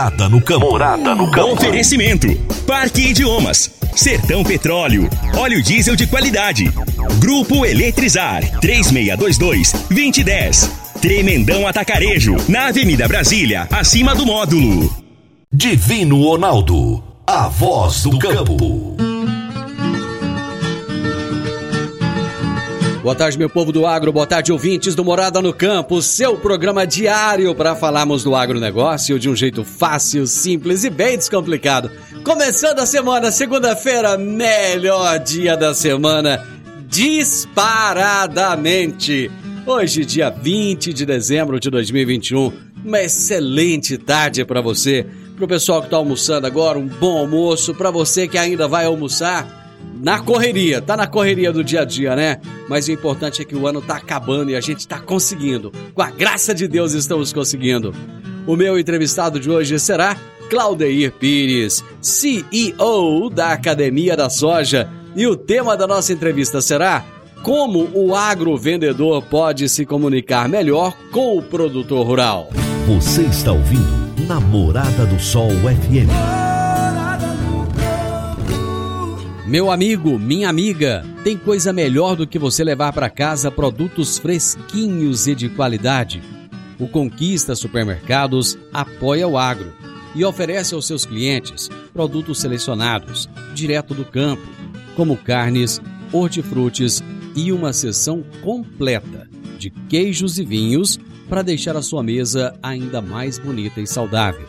Morada no Campo. Morada no Campo. Oferecimento: Parque Idiomas, Sertão Petróleo, óleo diesel de qualidade. Grupo Eletrizar 3622-2010. Tremendão Atacarejo, na Avenida Brasília, acima do módulo. Divino Ronaldo, a voz do campo. Boa tarde, meu povo do agro, boa tarde, ouvintes do Morada no Campo, seu programa diário para falarmos do agronegócio de um jeito fácil, simples e bem descomplicado. Começando a semana, segunda-feira, melhor dia da semana, disparadamente. Hoje, dia 20 de dezembro de 2021, uma excelente tarde para você, para o pessoal que está almoçando agora, um bom almoço, para você que ainda vai almoçar na correria, tá na correria do dia a dia, né? Mas o importante é que o ano tá acabando e a gente tá conseguindo. Com a graça de Deus estamos conseguindo. O meu entrevistado de hoje será Claudeir Pires, CEO da Academia da Soja. E o tema da nossa entrevista será como o agrovendedor pode se comunicar melhor com o produtor rural. Você está ouvindo Namorada do Sol FM. Meu amigo, minha amiga, tem coisa melhor do que você levar para casa produtos fresquinhos e de qualidade. O Conquista Supermercados apoia o agro e oferece aos seus clientes produtos selecionados, direto do campo, como carnes, hortifrutis e uma seção completa de queijos e vinhos para deixar a sua mesa ainda mais bonita e saudável.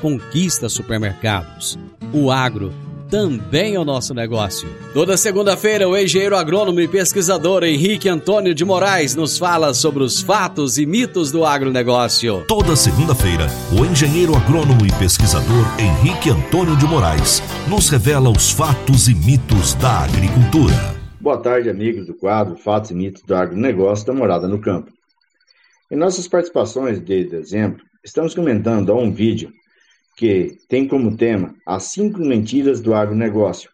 Conquista Supermercados. O agro também é o nosso negócio. Toda segunda-feira, o engenheiro agrônomo e pesquisador Henrique Antônio de Moraes nos fala sobre os fatos e mitos do agronegócio. Toda segunda-feira, o engenheiro agrônomo e pesquisador Henrique Antônio de Moraes nos revela os fatos e mitos da agricultura. Boa tarde, amigos do quadro Fatos e Mitos do Agronegócio da Morada no Campo. Em nossas participações de dezembro, estamos comentando a um vídeo que tem como tema as cinco mentiras do agronegócio.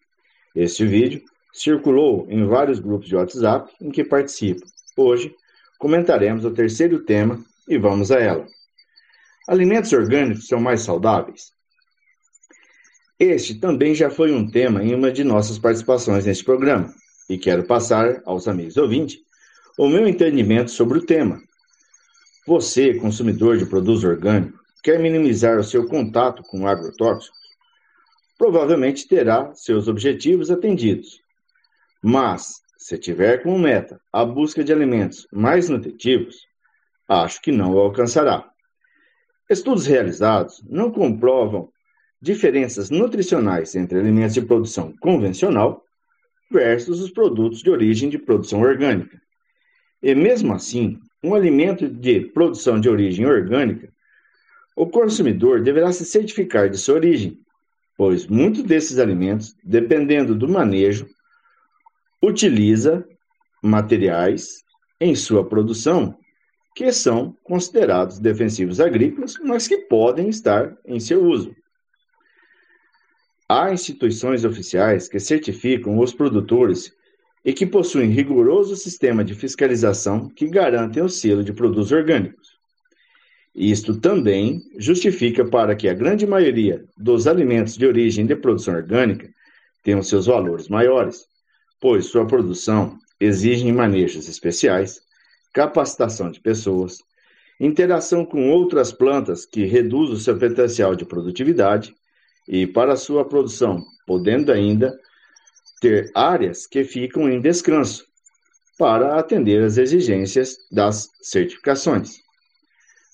Este vídeo circulou em vários grupos de WhatsApp em que participo. Hoje comentaremos o terceiro tema e vamos a ela. Alimentos orgânicos são mais saudáveis? Este também já foi um tema em uma de nossas participações neste programa e quero passar aos amigos ouvintes o meu entendimento sobre o tema. Você, consumidor de produtos orgânicos, quer minimizar o seu contato com agrotóxicos, provavelmente terá seus objetivos atendidos. Mas, se tiver como meta a busca de alimentos mais nutritivos, acho que não o alcançará. Estudos realizados não comprovam diferenças nutricionais entre alimentos de produção convencional versus os produtos de origem de produção orgânica. E mesmo assim, um alimento de produção de origem orgânica o consumidor deverá se certificar de sua origem, pois muitos desses alimentos, dependendo do manejo, utiliza materiais em sua produção que são considerados defensivos agrícolas, mas que podem estar em seu uso. Há instituições oficiais que certificam os produtores e que possuem rigoroso sistema de fiscalização que garantem o selo de produtos orgânicos. Isto também justifica para que a grande maioria dos alimentos de origem de produção orgânica tenham seus valores maiores, pois sua produção exige manejos especiais, capacitação de pessoas, interação com outras plantas que reduz o seu potencial de produtividade e para sua produção, podendo ainda ter áreas que ficam em descanso para atender às exigências das certificações.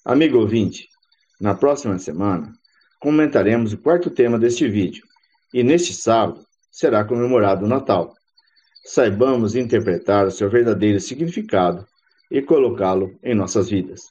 Amigo ouvinte, na próxima semana comentaremos o quarto tema deste vídeo e neste sábado será comemorado o Natal. Saibamos interpretar o seu verdadeiro significado e colocá-lo em nossas vidas.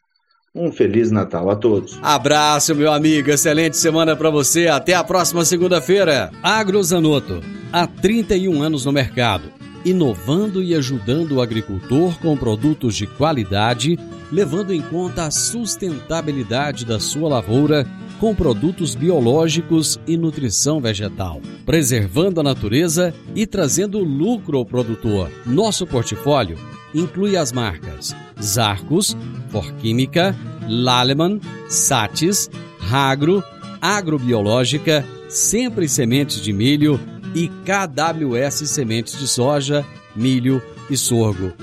Um feliz Natal a todos. Abraço, meu amigo. Excelente semana para você. Até a próxima segunda-feira. Agrozanoto, há 31 anos no mercado, inovando e ajudando o agricultor com produtos de qualidade levando em conta a sustentabilidade da sua lavoura com produtos biológicos e nutrição vegetal, preservando a natureza e trazendo lucro ao produtor. Nosso portfólio inclui as marcas Zarcos, Forquímica, Laleman, Satis, Ragro, Agrobiológica, Sempre Sementes de Milho e KWS Sementes de Soja, Milho e Sorgo.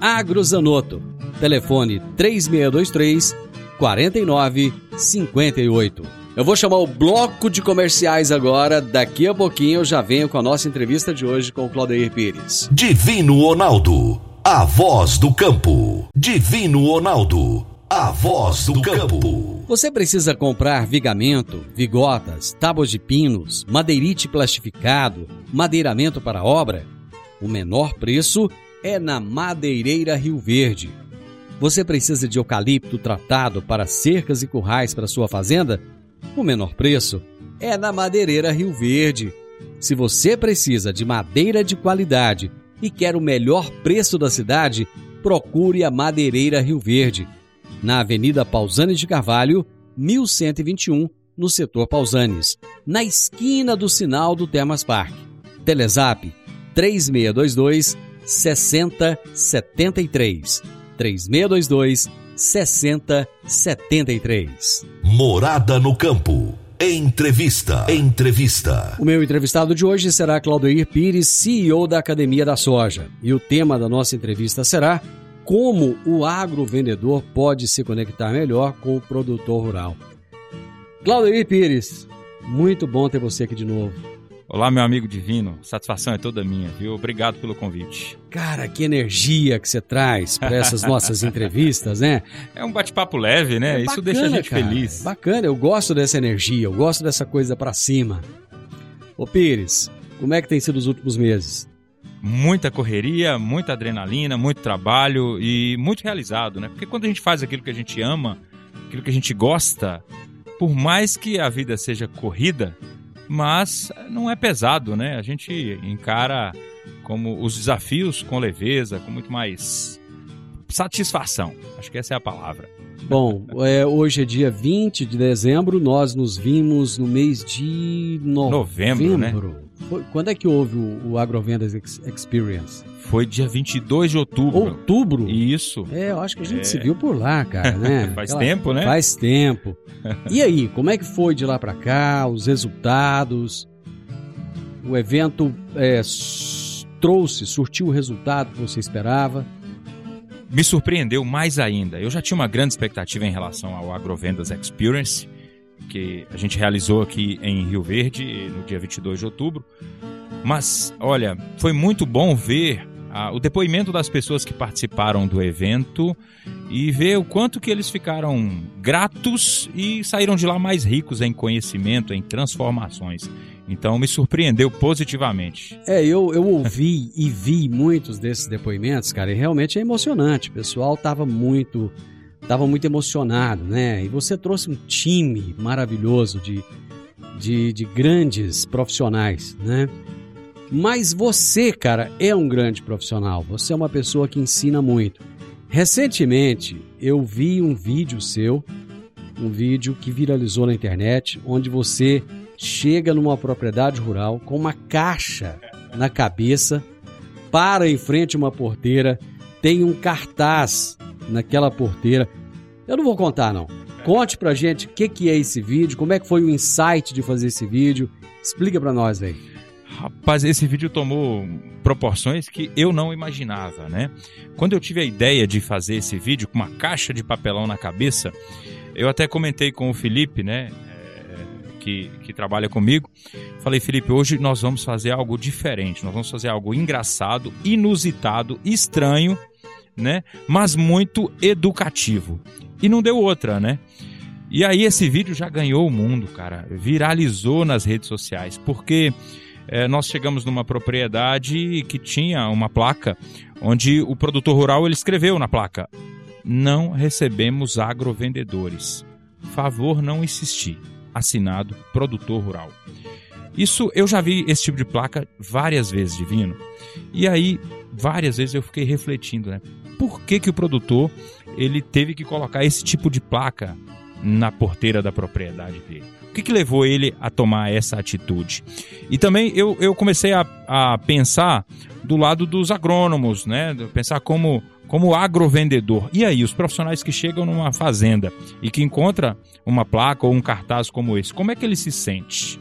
Agrozanoto, telefone 3623 4958. Eu vou chamar o bloco de comerciais agora. Daqui a pouquinho eu já venho com a nossa entrevista de hoje com o Claudeir Pires. Divino Ronaldo, a voz do campo. Divino Ronaldo, a voz do campo. Você precisa comprar vigamento, vigotas, tábuas de pinos, madeirite plastificado, madeiramento para obra? O menor preço é na Madeireira Rio Verde. Você precisa de eucalipto tratado para cercas e currais para sua fazenda? O menor preço é na Madeireira Rio Verde. Se você precisa de madeira de qualidade e quer o melhor preço da cidade, procure a Madeireira Rio Verde, na Avenida Pausanes de Carvalho, 1121, no setor Pausanes, na esquina do sinal do Termas Park. Telezap 3622 6073. 3622 6073. Morada no campo. Entrevista. Entrevista. O meu entrevistado de hoje será Claudio Pires, CEO da Academia da Soja. E o tema da nossa entrevista será como o agrovendedor pode se conectar melhor com o produtor rural. Claudio Pires, muito bom ter você aqui de novo. Olá, meu amigo divino. Satisfação é toda minha, viu? Obrigado pelo convite. Cara, que energia que você traz para essas nossas entrevistas, né? É um bate-papo leve, né? É Isso deixa a gente cara. feliz. Bacana, eu gosto dessa energia, eu gosto dessa coisa para cima. Ô Pires, como é que tem sido os últimos meses? Muita correria, muita adrenalina, muito trabalho e muito realizado, né? Porque quando a gente faz aquilo que a gente ama, aquilo que a gente gosta, por mais que a vida seja corrida, mas não é pesado, né? A gente encara como os desafios com leveza, com muito mais satisfação. Acho que essa é a palavra. Bom, é, hoje é dia 20 de dezembro, nós nos vimos no mês de novembro. novembro né? Quando é que houve o, o Agrovendas Experience? Foi dia 22 de outubro. Outubro? Isso. É, eu acho que a gente é. se viu por lá, cara, né? faz Aquela, tempo, né? Faz tempo. E aí, como é que foi de lá para cá, os resultados? O evento é, trouxe, surtiu o resultado que você esperava? Me surpreendeu mais ainda. Eu já tinha uma grande expectativa em relação ao Agrovendas Experience, que a gente realizou aqui em Rio Verde no dia 22 de outubro. Mas, olha, foi muito bom ver ah, o depoimento das pessoas que participaram do evento e ver o quanto que eles ficaram gratos e saíram de lá mais ricos em conhecimento, em transformações. Então me surpreendeu positivamente. É, eu, eu ouvi e vi muitos desses depoimentos, cara, e realmente é emocionante. O pessoal tava muito, tava muito emocionado, né? E você trouxe um time maravilhoso de, de, de grandes profissionais, né? Mas você, cara, é um grande profissional. Você é uma pessoa que ensina muito. Recentemente, eu vi um vídeo seu, um vídeo que viralizou na internet, onde você chega numa propriedade rural com uma caixa na cabeça, para em frente a uma porteira, tem um cartaz naquela porteira. Eu não vou contar não. Conte pra gente o que, que é esse vídeo, como é que foi o insight de fazer esse vídeo. Explica pra nós, velho. Rapaz, esse vídeo tomou proporções que eu não imaginava, né? Quando eu tive a ideia de fazer esse vídeo com uma caixa de papelão na cabeça, eu até comentei com o Felipe, né? É, que, que trabalha comigo. Falei, Felipe, hoje nós vamos fazer algo diferente. Nós vamos fazer algo engraçado, inusitado, estranho, né? Mas muito educativo. E não deu outra, né? E aí esse vídeo já ganhou o mundo, cara. Viralizou nas redes sociais, porque é, nós chegamos numa propriedade que tinha uma placa onde o produtor rural ele escreveu na placa: Não recebemos agrovendedores. Favor não insistir. Assinado produtor rural. Isso eu já vi esse tipo de placa várias vezes, Divino. E aí, várias vezes eu fiquei refletindo, né? Por que, que o produtor ele teve que colocar esse tipo de placa na porteira da propriedade dele. O que, que levou ele a tomar essa atitude? E também eu, eu comecei a, a pensar do lado dos agrônomos, né? Pensar como como agrovendedor. E aí, os profissionais que chegam numa fazenda e que encontra uma placa ou um cartaz como esse, como é que ele se sente?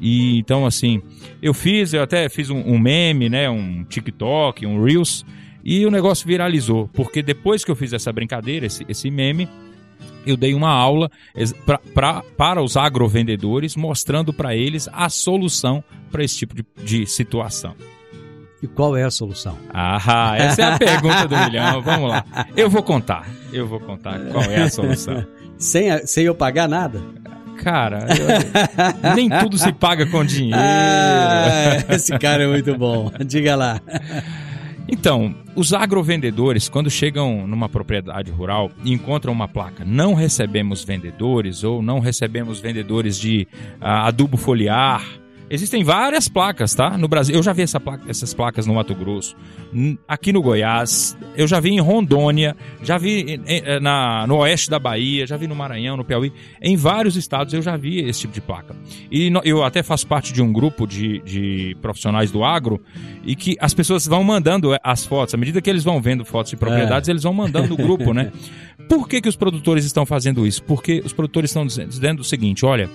E então, assim, eu fiz, eu até fiz um, um meme, né? Um TikTok, um Reels, e o negócio viralizou. Porque depois que eu fiz essa brincadeira, esse, esse meme, eu dei uma aula pra, pra, para os agrovendedores, mostrando para eles a solução para esse tipo de, de situação. E qual é a solução? Ah, essa é a pergunta do milhão. Vamos lá. Eu vou contar. Eu vou contar qual é a solução. sem, sem eu pagar nada? Cara, eu, nem tudo se paga com dinheiro. Ah, esse cara é muito bom. Diga lá. Então, os agrovendedores, quando chegam numa propriedade rural e encontram uma placa, não recebemos vendedores ou não recebemos vendedores de uh, adubo foliar, Existem várias placas, tá? No Brasil. Eu já vi essa placa, essas placas no Mato Grosso, aqui no Goiás, eu já vi em Rondônia, já vi em, na, no oeste da Bahia, já vi no Maranhão, no Piauí. Em vários estados eu já vi esse tipo de placa. E eu até faço parte de um grupo de, de profissionais do agro e que as pessoas vão mandando as fotos. À medida que eles vão vendo fotos de propriedades, é. eles vão mandando no grupo, né? Por que, que os produtores estão fazendo isso? Porque os produtores estão dizendo o seguinte: olha.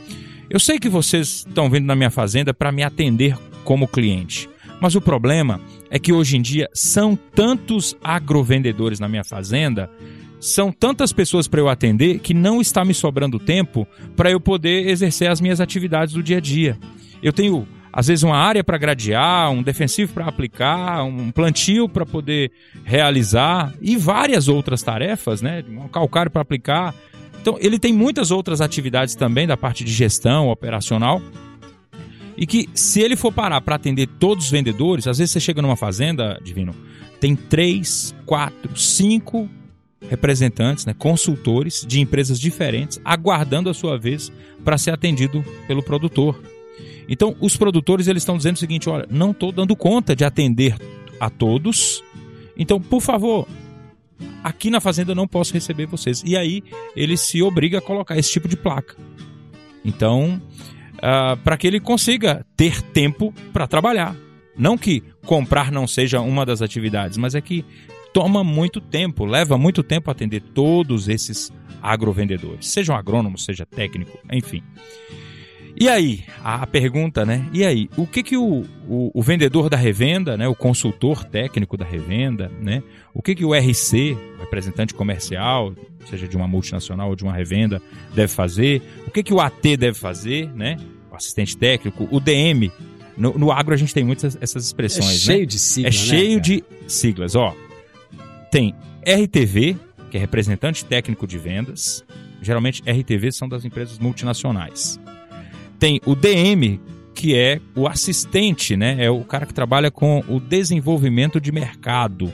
Eu sei que vocês estão vindo na minha fazenda para me atender como cliente, mas o problema é que hoje em dia são tantos agrovendedores na minha fazenda, são tantas pessoas para eu atender que não está me sobrando tempo para eu poder exercer as minhas atividades do dia a dia. Eu tenho às vezes uma área para gradear, um defensivo para aplicar, um plantio para poder realizar e várias outras tarefas, né? Um calcário para aplicar, então, ele tem muitas outras atividades também da parte de gestão operacional. E que, se ele for parar para atender todos os vendedores, às vezes você chega numa fazenda, Divino, tem três, quatro, cinco representantes, né, consultores de empresas diferentes, aguardando a sua vez para ser atendido pelo produtor. Então, os produtores eles estão dizendo o seguinte: olha, não estou dando conta de atender a todos. Então, por favor, aqui na fazenda eu não posso receber vocês. E aí ele se obriga a colocar esse tipo de placa. Então, uh, ah, para que ele consiga ter tempo para trabalhar. Não que comprar não seja uma das atividades, mas é que toma muito tempo, leva muito tempo atender todos esses agrovendedores, sejam agrônomos, seja técnico, enfim. E aí, a pergunta, né? E aí, o que que o, o, o, vendedor da revenda, né, o consultor técnico da revenda, né, o que que o RC, o representante comercial, seja de uma multinacional ou de uma revenda, deve fazer? O que que o AT deve fazer, né? O assistente técnico, o DM. No, no agro a gente tem muitas essas expressões, é cheio né? de siglas, É cheio né, de siglas, ó. Tem RTV, que é representante técnico de vendas. Geralmente RTV são das empresas multinacionais. Tem o DM, que é o assistente, né? É o cara que trabalha com o desenvolvimento de mercado.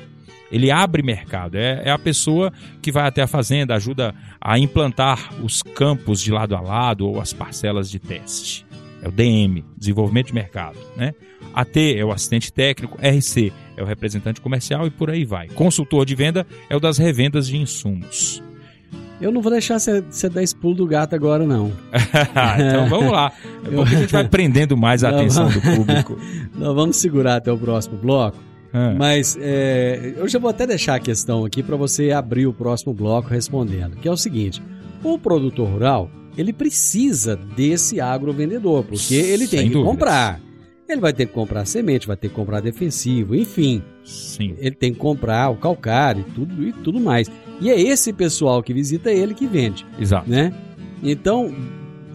Ele abre mercado, é, é a pessoa que vai até a fazenda, ajuda a implantar os campos de lado a lado ou as parcelas de teste. É o DM, desenvolvimento de mercado, né? AT é o assistente técnico, RC é o representante comercial e por aí vai. Consultor de venda é o das revendas de insumos. Eu não vou deixar você dar esse pulo do gato agora, não. então vamos lá. É bom que a gente vai prendendo mais a atenção do público. Nós vamos segurar até o próximo bloco. Ah. Mas é, eu já vou até deixar a questão aqui para você abrir o próximo bloco respondendo, que é o seguinte: o produtor rural ele precisa desse agrovendedor, porque ele tem Sem que dúvidas. comprar. Ele vai ter que comprar semente, vai ter que comprar defensivo, enfim. Sim. Ele tem que comprar o calcário e tudo, e tudo mais. E é esse pessoal que visita ele que vende. Exato. Né? Então,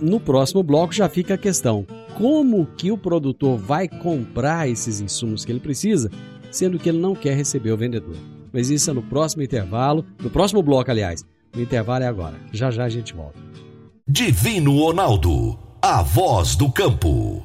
no próximo bloco já fica a questão: como que o produtor vai comprar esses insumos que ele precisa, sendo que ele não quer receber o vendedor? Mas isso é no próximo intervalo, no próximo bloco, aliás. O intervalo é agora. Já já a gente volta. Divino Ronaldo, a voz do campo.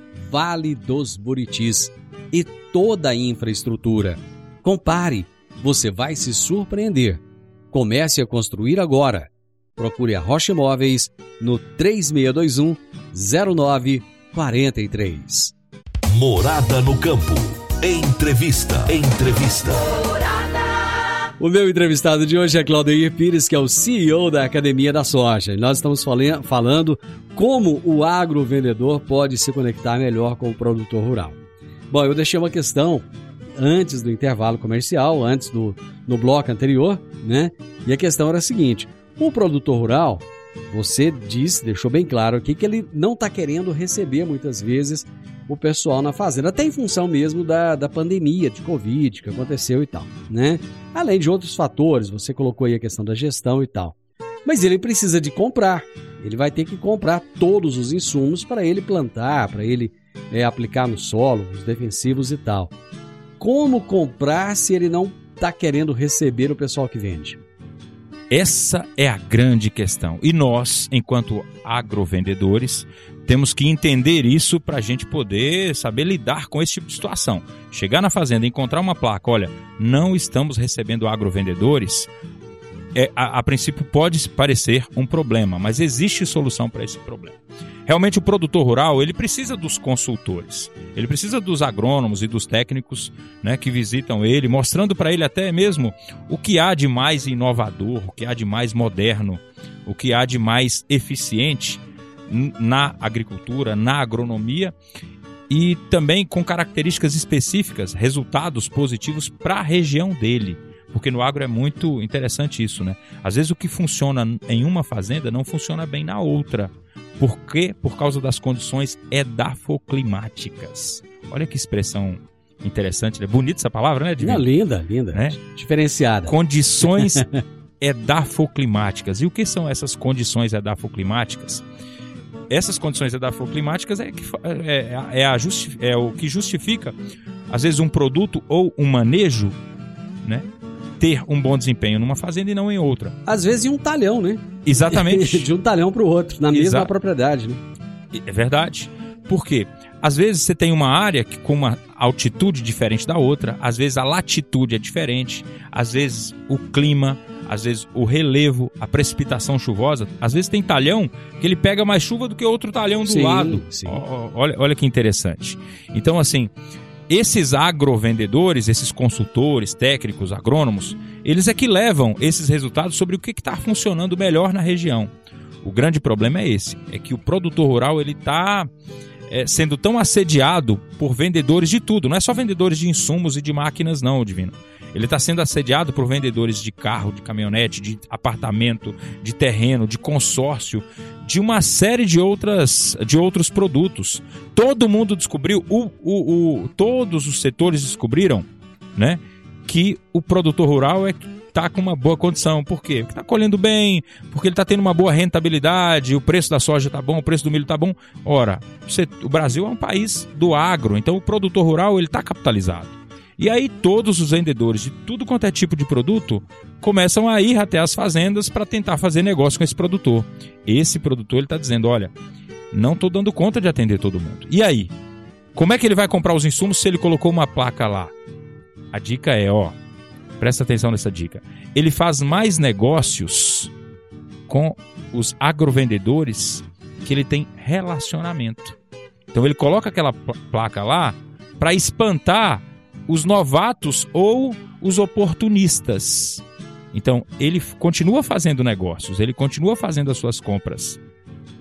Vale dos Buritis e toda a infraestrutura. Compare, você vai se surpreender. Comece a construir agora. Procure a Rocha Imóveis no 3621 0943. Morada no campo. Entrevista. Entrevista. O meu entrevistado de hoje é Claudio Pires, que é o CEO da Academia da Soja. Nós estamos falando como o agrovendedor pode se conectar melhor com o produtor rural. Bom, eu deixei uma questão antes do intervalo comercial, antes do no bloco anterior, né? E a questão era a seguinte: o produtor rural, você disse, deixou bem claro aqui que ele não está querendo receber muitas vezes o pessoal na fazenda, até em função mesmo da, da pandemia de Covid que aconteceu e tal, né? Além de outros fatores, você colocou aí a questão da gestão e tal. Mas ele precisa de comprar, ele vai ter que comprar todos os insumos para ele plantar, para ele é, aplicar no solo, os defensivos e tal. Como comprar se ele não está querendo receber o pessoal que vende? Essa é a grande questão. E nós, enquanto agrovendedores, temos que entender isso para a gente poder saber lidar com esse tipo de situação. Chegar na fazenda e encontrar uma placa, olha, não estamos recebendo agrovendedores, é, a, a, princípio pode parecer um problema, mas existe solução para esse problema. Realmente o produtor rural ele precisa dos consultores, ele precisa dos agrônomos e dos técnicos né, que visitam ele, mostrando para ele até mesmo o que há de mais inovador, o que há de mais moderno, o que há de mais eficiente na agricultura, na agronomia e também com características específicas, resultados positivos para a região dele. Porque no agro é muito interessante isso, né? Às vezes o que funciona em uma fazenda não funciona bem na outra. Por quê? Por causa das condições edafoclimáticas. Olha que expressão interessante, né? Bonita essa palavra, né, Divino? linda, linda. Né? Diferenciada. Condições edafoclimáticas. E o que são essas condições edafoclimáticas? Essas condições edafoclimáticas é, que, é, é, a justi é o que justifica, às vezes, um produto ou um manejo né, ter um bom desempenho numa fazenda e não em outra. Às vezes em um talhão, né? Exatamente. de um talhão para o outro, na Exa mesma propriedade, né? É verdade. Por quê? Às vezes você tem uma área que, com uma altitude diferente da outra, às vezes a latitude é diferente, às vezes o clima, às vezes o relevo, a precipitação chuvosa, às vezes tem talhão que ele pega mais chuva do que outro talhão do sim, lado. Sim. Olha, olha que interessante. Então, assim, esses agrovendedores, esses consultores, técnicos, agrônomos, eles é que levam esses resultados sobre o que está funcionando melhor na região. O grande problema é esse, é que o produtor rural ele está é, sendo tão assediado por vendedores de tudo, não é só vendedores de insumos e de máquinas não, Divino. Ele está sendo assediado por vendedores de carro, de caminhonete, de apartamento, de terreno, de consórcio, de uma série de outras de outros produtos. Todo mundo descobriu, o, o, o todos os setores descobriram, né, que o produtor rural é está com uma boa condição. Por quê? Porque está colhendo bem, porque ele está tendo uma boa rentabilidade, o preço da soja está bom, o preço do milho está bom. Ora, você, o Brasil é um país do agro, então o produtor rural ele está capitalizado. E aí todos os vendedores de tudo quanto é tipo de produto começam a ir até as fazendas para tentar fazer negócio com esse produtor. Esse produtor ele está dizendo, olha, não estou dando conta de atender todo mundo. E aí? Como é que ele vai comprar os insumos se ele colocou uma placa lá? A dica é, ó, presta atenção nessa dica. Ele faz mais negócios com os agrovendedores que ele tem relacionamento. Então ele coloca aquela placa lá para espantar os novatos ou os oportunistas. Então, ele continua fazendo negócios, ele continua fazendo as suas compras.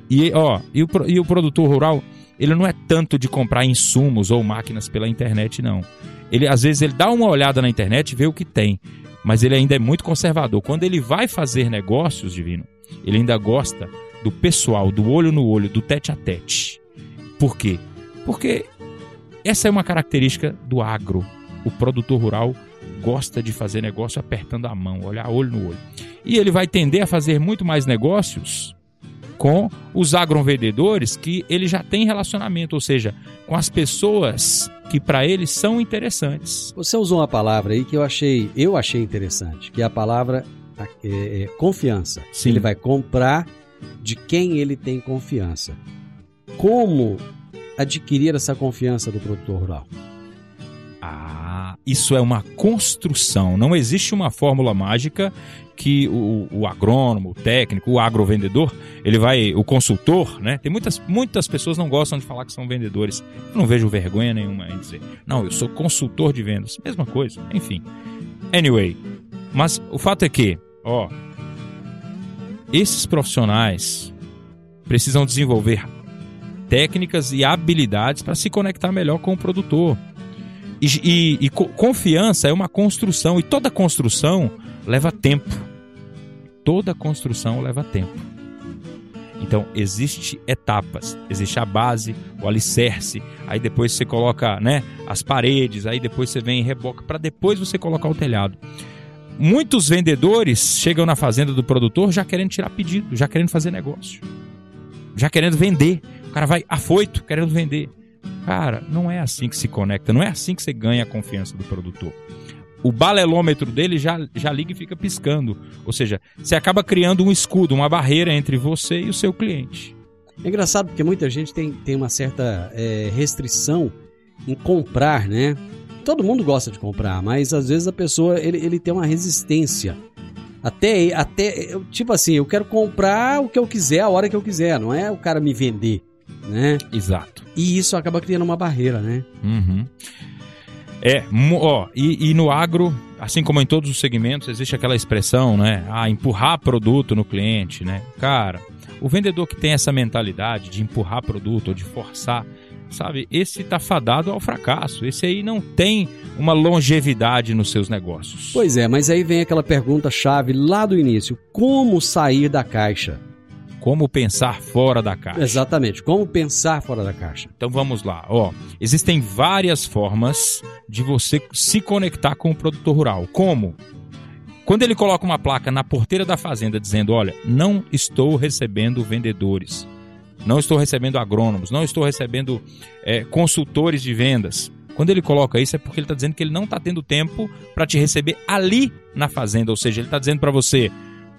E, ó, e o, e o produtor rural, ele não é tanto de comprar insumos ou máquinas pela internet, não. Ele, às vezes, ele dá uma olhada na internet e vê o que tem, mas ele ainda é muito conservador. Quando ele vai fazer negócios, Divino, ele ainda gosta do pessoal, do olho no olho, do tete a tete. Por quê? Porque essa é uma característica do agro. O produtor rural gosta de fazer negócio apertando a mão, olhar olho no olho. E ele vai tender a fazer muito mais negócios com os agrovendedores que ele já tem relacionamento, ou seja, com as pessoas que para ele são interessantes. Você usou uma palavra aí que eu achei, eu achei interessante, que é a palavra é, é, confiança. Sim. Ele vai comprar de quem ele tem confiança. Como adquirir essa confiança do produtor rural? Ah, isso é uma construção. Não existe uma fórmula mágica que o, o agrônomo, o técnico, o agrovendedor, ele vai, o consultor, né? Tem muitas, muitas pessoas não gostam de falar que são vendedores. Eu não vejo vergonha nenhuma em dizer, não, eu sou consultor de vendas. Mesma coisa, enfim. Anyway, mas o fato é que, ó, esses profissionais precisam desenvolver técnicas e habilidades para se conectar melhor com o produtor. E, e, e co- confiança é uma construção, e toda construção leva tempo. Toda construção leva tempo. Então, existe etapas. Existe a base, o alicerce, aí depois você coloca né, as paredes, aí depois você vem e reboca, para depois você colocar o telhado. Muitos vendedores chegam na fazenda do produtor já querendo tirar pedido, já querendo fazer negócio, já querendo vender. O cara vai afoito, querendo vender. Cara, não é assim que se conecta, não é assim que você ganha a confiança do produtor. O balelômetro dele já, já liga e fica piscando. Ou seja, você acaba criando um escudo, uma barreira entre você e o seu cliente. É engraçado porque muita gente tem, tem uma certa é, restrição em comprar, né? Todo mundo gosta de comprar, mas às vezes a pessoa ele, ele tem uma resistência. Até, até, tipo assim, eu quero comprar o que eu quiser, a hora que eu quiser, não é o cara me vender, né? Exato. E isso acaba criando uma barreira, né? Uhum. É, ó, e, e no agro, assim como em todos os segmentos, existe aquela expressão, né? Ah, empurrar produto no cliente, né? Cara, o vendedor que tem essa mentalidade de empurrar produto ou de forçar, sabe? Esse tá fadado ao fracasso. Esse aí não tem uma longevidade nos seus negócios. Pois é, mas aí vem aquela pergunta chave lá do início: como sair da caixa? Como pensar fora da caixa. Exatamente, como pensar fora da caixa? Então vamos lá, ó. Existem várias formas de você se conectar com o produtor rural. Como? Quando ele coloca uma placa na porteira da fazenda dizendo: Olha, não estou recebendo vendedores, não estou recebendo agrônomos, não estou recebendo é, consultores de vendas. Quando ele coloca isso é porque ele está dizendo que ele não está tendo tempo para te receber ali na fazenda. Ou seja, ele está dizendo para você: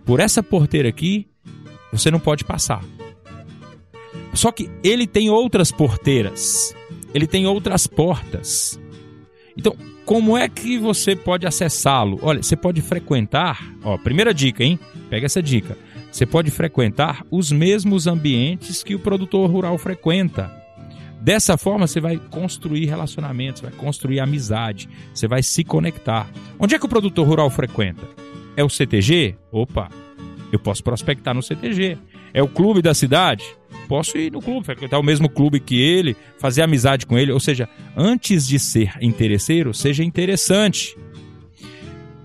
por essa porteira aqui, você não pode passar. Só que ele tem outras porteiras, ele tem outras portas. Então, como é que você pode acessá-lo? Olha, você pode frequentar, ó, primeira dica, hein? Pega essa dica. Você pode frequentar os mesmos ambientes que o produtor rural frequenta. Dessa forma, você vai construir relacionamentos, vai construir amizade, você vai se conectar. Onde é que o produtor rural frequenta? É o CTG? Opa, eu posso prospectar no CTG. É o clube da cidade? Posso ir no clube, frequentar o mesmo clube que ele, fazer amizade com ele. Ou seja, antes de ser interesseiro, seja interessante.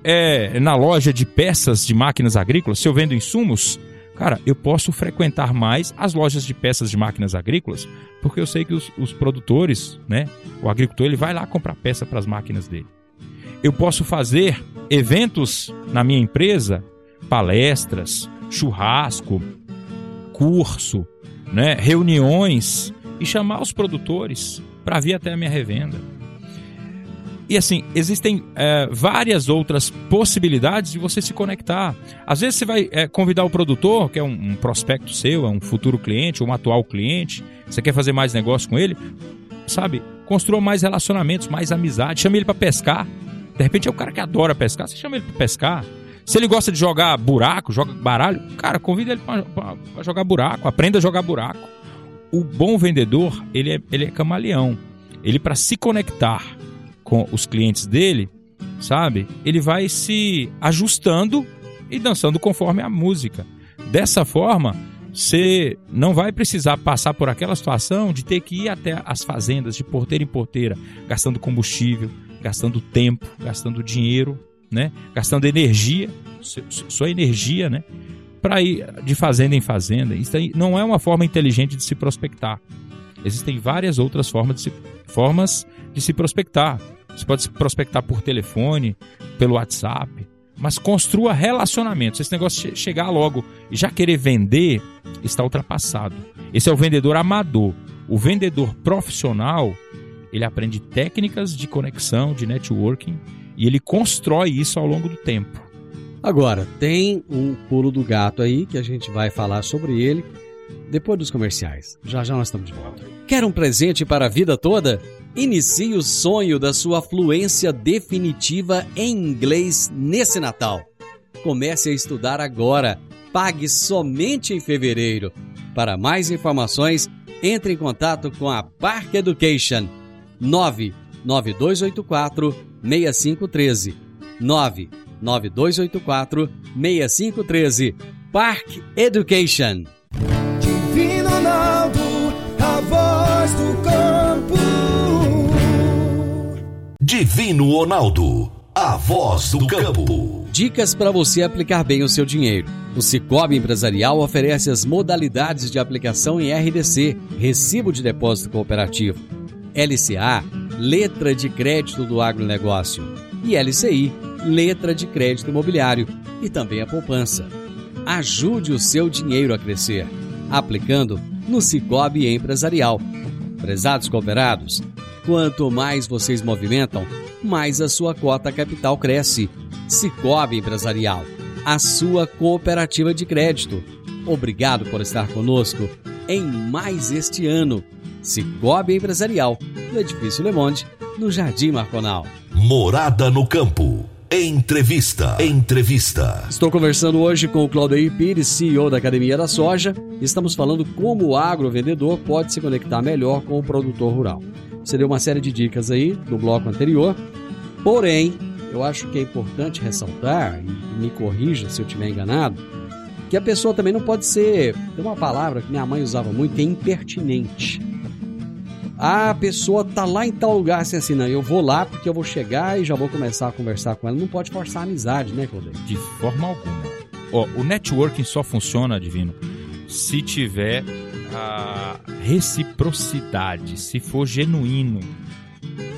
É, na loja de peças de máquinas agrícolas, se eu vendo insumos, cara, eu posso frequentar mais as lojas de peças de máquinas agrícolas, porque eu sei que os, os produtores, né, o agricultor, ele vai lá comprar peça para as máquinas dele. Eu posso fazer eventos na minha empresa, palestras, churrasco, curso, né, reuniões e chamar os produtores para vir até a minha revenda. E assim, existem é, várias outras possibilidades de você se conectar. Às vezes você vai é, convidar o produtor, que é um, um prospecto seu, é um futuro cliente, um atual cliente, você quer fazer mais negócio com ele, sabe? Construa mais relacionamentos, mais amizade, chame ele para pescar. De repente é o cara que adora pescar, você chama ele para pescar. Se ele gosta de jogar buraco, joga baralho, cara, convida ele para jogar buraco, aprenda a jogar buraco. O bom vendedor, ele é, ele é camaleão. Ele, para se conectar com os clientes dele, sabe? Ele vai se ajustando e dançando conforme a música. Dessa forma, você não vai precisar passar por aquela situação de ter que ir até as fazendas de porteira em porteira, gastando combustível, gastando tempo, gastando dinheiro, né? Gastando energia, sua energia, né? Para ir de fazenda em fazenda. Isso não é uma forma inteligente de se prospectar. Existem várias outras formas de se, formas de se prospectar. Você pode se prospectar por telefone, pelo WhatsApp, mas construa relacionamentos. Esse negócio de chegar logo e já querer vender está ultrapassado. Esse é o vendedor amador. O vendedor profissional, ele aprende técnicas de conexão, de networking, e ele constrói isso ao longo do tempo. Agora, tem um pulo do gato aí que a gente vai falar sobre ele depois dos comerciais. Já já nós estamos de volta. Quer um presente para a vida toda? Inicie o sonho da sua fluência definitiva em inglês nesse Natal. Comece a estudar agora. Pague somente em fevereiro. Para mais informações, entre em contato com a Park Education 99284 6513 99284 6513 Park Education Divino Ronaldo, a voz do campo. Divino Ronaldo, a voz do campo. Dicas para você aplicar bem o seu dinheiro. O Cicobi Empresarial oferece as modalidades de aplicação em RDC, Recibo de Depósito Cooperativo, LCA, Letra de Crédito do Agronegócio, e LCI, Letra de Crédito Imobiliário, e também a poupança. Ajude o seu dinheiro a crescer, aplicando no Cicobi Empresarial. Prezados cooperados, quanto mais vocês movimentam, mais a sua cota capital cresce. Cicobi Empresarial, a sua cooperativa de crédito. Obrigado por estar conosco em mais este ano. Cicobi Empresarial, no Edifício Le Monde, no Jardim Marconal. Morada no campo. Entrevista. Entrevista. Estou conversando hoje com o Claudio Pires, CEO da Academia da Soja. Estamos falando como o agrovendedor pode se conectar melhor com o produtor rural. Você deu uma série de dicas aí no bloco anterior. Porém, eu acho que é importante ressaltar, e me corrija se eu estiver enganado, que a pessoa também não pode ser. Tem uma palavra que minha mãe usava muito, que é impertinente. Ah, a pessoa tá lá em tal lugar, assim, assim, não, eu vou lá porque eu vou chegar e já vou começar a conversar com ela. Não pode forçar a amizade, né, Claudio? De forma alguma. O networking só funciona, Divino, se tiver a reciprocidade, se for genuíno.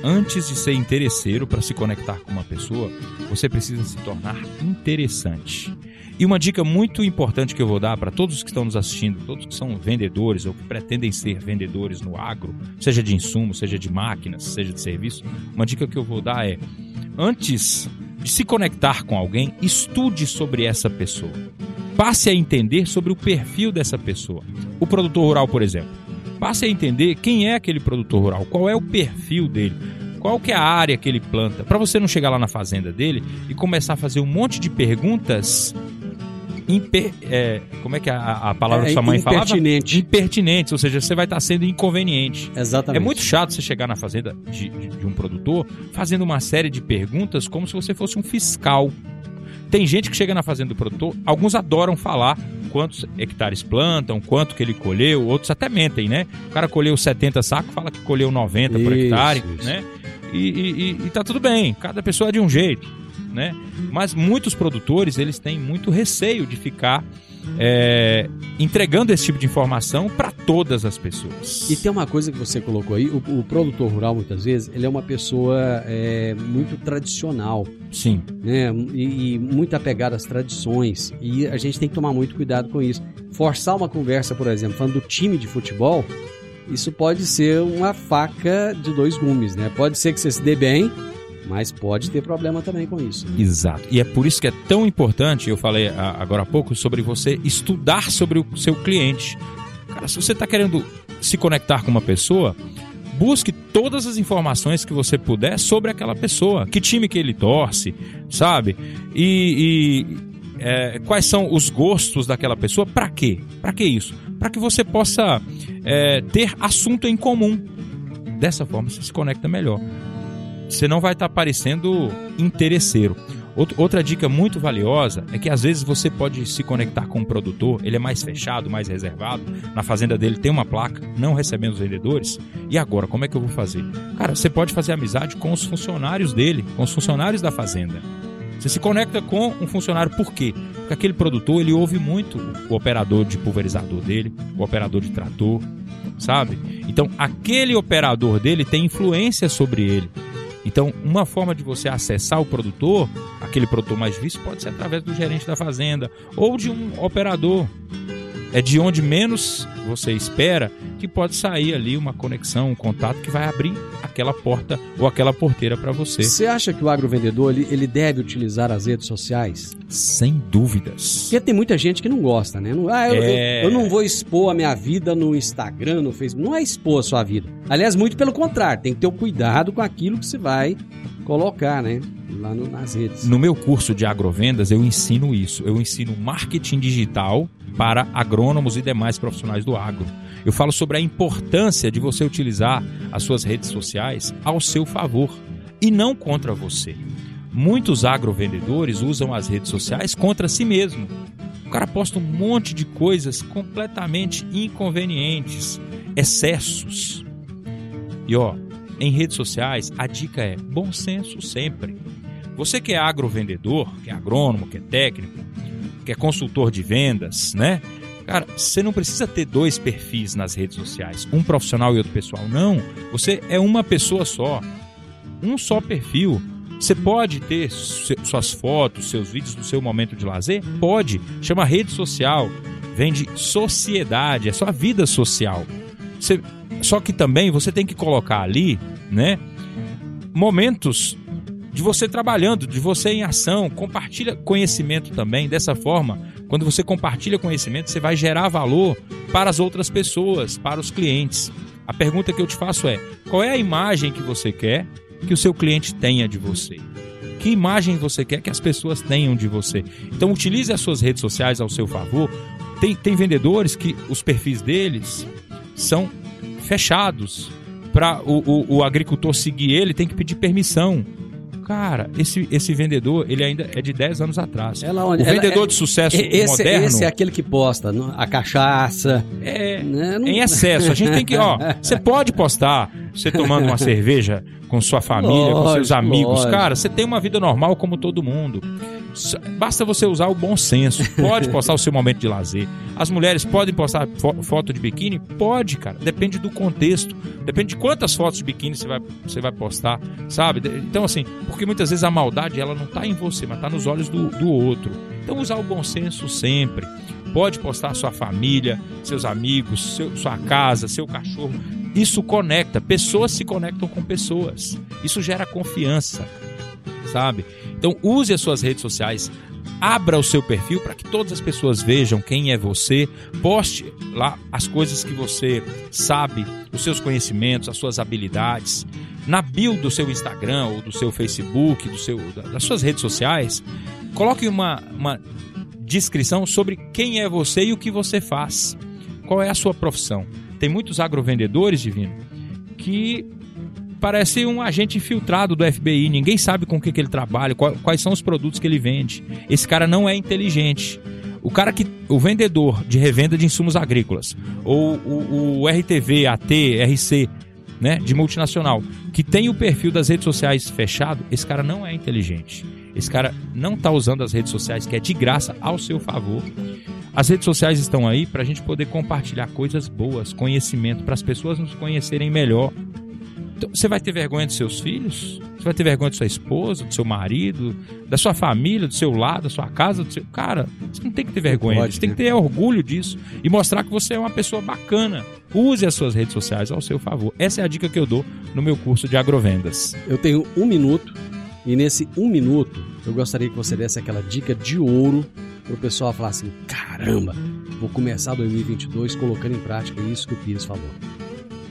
Antes de ser interesseiro para se conectar com uma pessoa, você precisa se tornar interessante. E uma dica muito importante que eu vou dar para todos que estão nos assistindo, todos que são vendedores ou que pretendem ser vendedores no agro, seja de insumo, seja de máquinas, seja de serviço, uma dica que eu vou dar é: antes de se conectar com alguém, estude sobre essa pessoa. Passe a entender sobre o perfil dessa pessoa. O produtor rural, por exemplo. Passe a entender quem é aquele produtor rural, qual é o perfil dele, qual que é a área que ele planta, para você não chegar lá na fazenda dele e começar a fazer um monte de perguntas imper, é, como é que é a, a palavra É, que sua mãe impertinente. falava? Impertinentes, ou seja, você vai estar sendo inconveniente. Exatamente. É muito chato você chegar na fazenda de, de- de um produtor fazendo uma série de perguntas como se você fosse um fiscal. Tem gente que chega na fazenda do produtor, alguns adoram falar quantos hectares plantam, quanto que ele colheu, outros até mentem, né? O cara colheu 70 sacos, fala que colheu 90 por Isso, hectare, isso. né? E, e, e- tá tudo bem, cada pessoa é de um jeito, né? Mas muitos produtores, eles têm muito receio de ficar é, entregando esse tipo de informação para todas as pessoas. E tem uma coisa que você colocou aí, o, o produtor rural muitas vezes, ele é uma pessoa é, muito tradicional, Sim, né? E, e muito apegada às tradições. E a gente tem que tomar muito cuidado com isso. Forçar uma conversa, por exemplo, falando do time de futebol, isso pode ser uma faca de dois gumes, né? Pode ser que você se dê bem, mas pode ter problema também com isso. né? Exato. E é por isso que é tão importante, eu falei agora há pouco, sobre você estudar sobre o seu cliente. Cara, se você está querendo se conectar com uma pessoa, busque todas as informações que você puder sobre aquela pessoa. Que time que ele torce, sabe? E, e, é, quais são os gostos daquela pessoa. Para quê? Para que isso? Para que você possa é, ter assunto em comum. Dessa forma você se conecta melhor você não vai estar parecendo interesseiro. Out- Outra dica muito valiosa é que às vezes você pode se conectar com um produtor, ele é mais fechado, mais reservado, na fazenda dele tem uma placa, não recebendo os vendedores. E agora, como é que eu vou fazer? Cara, você pode fazer amizade com os funcionários dele, com os funcionários da fazenda. Você se conecta com um funcionário por quê? Porque aquele produtor, ele ouve muito o operador de pulverizador dele, o operador de trator, sabe? Então, aquele operador dele tem influência sobre ele. Então, uma forma de você acessar o produtor, aquele produtor mais difícil, pode ser através do gerente da fazenda ou de um operador. É de onde menos você espera, que pode sair ali uma conexão, um contato que vai abrir aquela porta ou aquela porteira para você. Você acha que o agrovendedor ele, ele deve utilizar as redes sociais? Sem dúvidas. Porque tem muita gente que não gosta, né? Não, ah, eu, É. eu, eu não vou expor a minha vida no Instagram, no Facebook. Não é expor a sua vida. Aliás, muito pelo contrário, tem que ter o cuidado com aquilo que você vai colocar, né? Lá no- nas redes. No meu curso de agrovendas, eu ensino isso. Eu ensino marketing digital para agrônomos e demais profissionais do agro. Eu falo sobre a importância de você utilizar as suas redes sociais ao seu favor e não contra você. Muitos agrovendedores usam as redes sociais contra si mesmo. O cara posta um monte de coisas completamente inconvenientes, excessos. E ó, em redes sociais, a dica é bom senso sempre. Você que é agrovendedor, que é agrônomo, que é técnico, que é consultor de vendas, né? Cara, você não precisa ter dois perfis nas redes sociais, um profissional e outro pessoal. Não, você é uma pessoa só, um só perfil. Você pode ter suas fotos, seus vídeos do seu momento de lazer? Pode. Chama rede social. Vem de sociedade, é sua vida social. Você- só que também você tem que colocar ali, né? Momentos de você trabalhando, de você em ação, compartilha conhecimento também. Dessa forma, quando você compartilha conhecimento, você vai gerar valor para as outras pessoas, para os clientes. A pergunta que eu te faço é: qual é a imagem que você quer que o seu cliente tenha de você? Que imagem você quer que as pessoas tenham de você? Então, utilize as suas redes sociais ao seu favor. Tem, tem vendedores que os perfis deles são fechados. Para o, o, o agricultor seguir ele, tem que pedir permissão. Cara, esse, esse vendedor, ele ainda é de 10 anos atrás. Ela o ela- vendedor é- de sucesso esse, moderno esse é aquele que posta a cachaça. é né? Não- em excesso. A gente tem que, ó, você pode postar você tomando uma cerveja com sua família, com seus Lógico, amigos. lógico. Cara, você tem uma vida normal como todo mundo. Basta você usar o bom senso. Pode postar o seu momento de lazer. As mulheres podem postar fo- foto de biquíni? Pode, cara. Depende do contexto. Depende de quantas fotos de biquíni você vai, você vai postar, sabe? Então, assim, porque muitas vezes a maldade ela não tá em você, mas tá nos olhos do, do outro. Então, usar o bom senso sempre. Pode postar sua família, seus amigos, seu- sua casa, seu cachorro. Isso conecta. Pessoas se conectam com pessoas. Isso gera confiança, sabe? Então use as suas redes sociais, abra o seu perfil para que todas as pessoas vejam quem é você, poste lá as coisas que você sabe, os seus conhecimentos, as suas habilidades. Na bio do seu Instagram ou do seu Facebook, do seu, da- das suas redes sociais, coloque uma, uma descrição sobre quem é você e o que você faz. Qual é a sua profissão? Tem muitos agrovendedores, Divino, que parece um agente infiltrado do FBI. Ninguém sabe com o que, que ele trabalha, quais são os produtos que ele vende. Esse cara não é inteligente. O cara que. O vendedor de revenda de insumos agrícolas, ou o, o RTV, AT, RC, né, de multinacional, que tem o perfil das redes sociais fechado, esse cara não é inteligente. Esse cara não está usando as redes sociais, que é de graça, ao seu favor. As redes sociais estão aí para a gente poder compartilhar coisas boas, conhecimento, para as pessoas nos conhecerem melhor. Então, você vai ter vergonha dos seus filhos? Você vai ter vergonha de sua esposa, do seu marido, da sua família, do seu lado, da sua casa, do seu. Cara, você não tem que ter vergonha pode, disso. Tem que ter orgulho disso e mostrar que você é uma pessoa bacana. Use as suas redes sociais ao seu favor. Essa é a dica que eu dou no meu curso de agrovendas. Eu tenho um minuto e nesse um minuto eu gostaria que você desse aquela dica de ouro para o pessoal falar assim: caramba, vou começar 2022 colocando em prática isso que o Pires falou.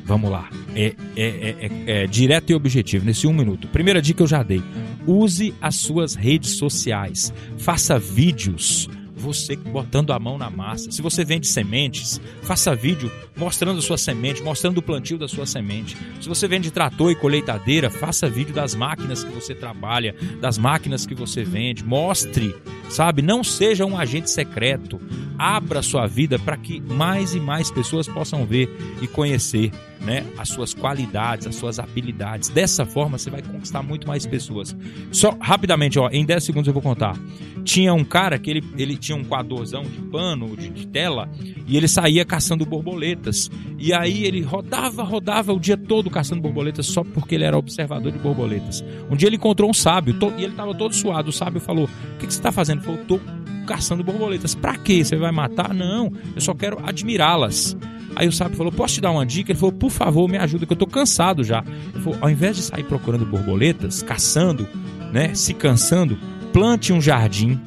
Vamos lá. É, é, é, é- é direto e objetivo, nesse um minuto. Primeira dica eu já dei. Use as suas redes sociais. Faça vídeos. Você botando a mão na massa. Se você vende sementes, faça vídeo mostrando a sua semente, mostrando o plantio da sua semente. Se você vende trator e colheitadeira, faça vídeo das máquinas que você trabalha, das máquinas que você vende. Mostre, sabe? Não seja um agente secreto. Abra sua vida para que mais e mais pessoas possam ver e conhecer né, as suas qualidades, as suas habilidades. Dessa forma, você vai conquistar muito mais pessoas. Só rapidamente, ó, em 10 segundos eu vou contar. Tinha um cara que ele, ele tinha um coadorzão de pano, de, de tela, e ele saía caçando borboletas. E aí ele rodava, rodava o dia todo caçando borboletas só porque ele era observador de borboletas. Um dia ele encontrou um sábio e ele estava todo suado. O sábio falou: O que, que você está fazendo? Ele falou: Estou caçando borboletas. Pra quê? Você vai matar? Não, eu só quero admirá-las. Aí o sábio falou: Posso te dar uma dica? Ele falou: Por favor, me ajuda, que eu tô cansado já. Ele falou: Ao invés de sair procurando borboletas, caçando, né, se cansando, plante um jardim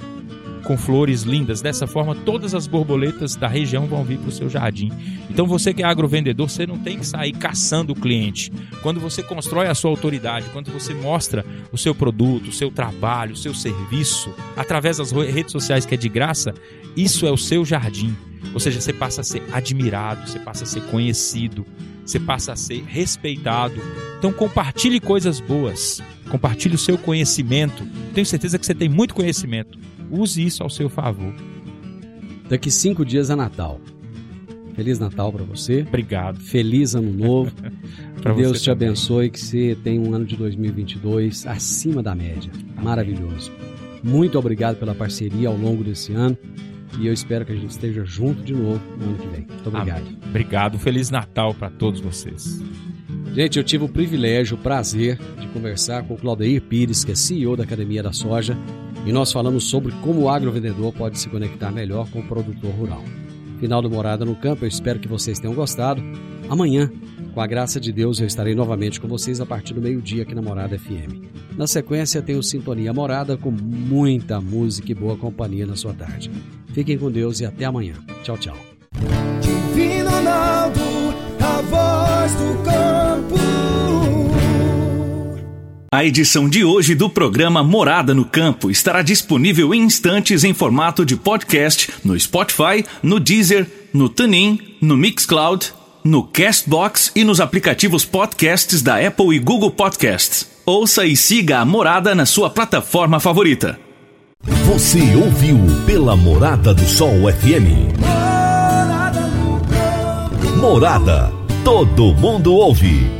com flores lindas. Dessa forma, todas as borboletas da região vão vir para o seu jardim. Então, você que é agrovendedor, você não tem que sair caçando o cliente. Quando você constrói a sua autoridade, quando você mostra o seu produto, o seu trabalho, o seu serviço, através das redes sociais que é de graça, isso é o seu jardim. Ou seja, você passa a ser admirado, você passa a ser conhecido, você passa a ser respeitado. Então compartilhe coisas boas, compartilhe o seu conhecimento. Tenho certeza que você tem muito conhecimento. Use isso ao seu favor. Daqui cinco dias é Natal. Feliz Natal para você. Obrigado. Feliz Ano Novo. que Deus te também. abençoe, que você tenha um ano de 2022 acima da média. Maravilhoso. Muito obrigado pela parceria ao longo desse ano. E eu espero que a gente esteja junto de novo no ano que vem. Muito obrigado. Amém. Obrigado. Feliz Natal para todos vocês. Gente, eu tive o privilégio, o prazer de conversar com o Claudeir Pires, que é CEO da Academia da Soja, e nós falamos sobre como o agrovendedor pode se conectar melhor com o produtor rural. Final do Morada no Campo, eu espero que vocês tenham gostado. Amanhã, com a graça de Deus, eu estarei novamente com vocês a partir do meio-dia aqui na Morada FM. Na sequência, tenho Sintonia Morada com muita música e boa companhia na sua tarde. Fiquem com Deus e até amanhã. Tchau, tchau. Divino Ronaldo, a voz do campo. A edição de hoje do programa Morada no Campo estará disponível em instantes em formato de podcast no Spotify, no Deezer, no TuneIn, no Mixcloud, no Castbox e nos aplicativos podcasts da Apple e Google Podcasts. Ouça e siga a Morada na sua plataforma favorita. Você ouviu pela Morada do Sol FM. Morada. Todo mundo ouve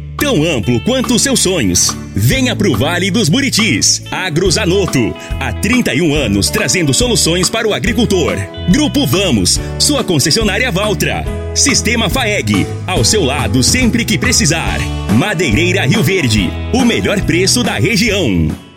tão amplo quanto os seus sonhos. Venha pro Vale dos Buritis. Agrozanoto. Há 31 anos trazendo soluções para o agricultor. Grupo Vamos, sua concessionária Valtra. Sistema FAEG, ao seu lado sempre que precisar. Madeireira Rio Verde, o melhor preço da região.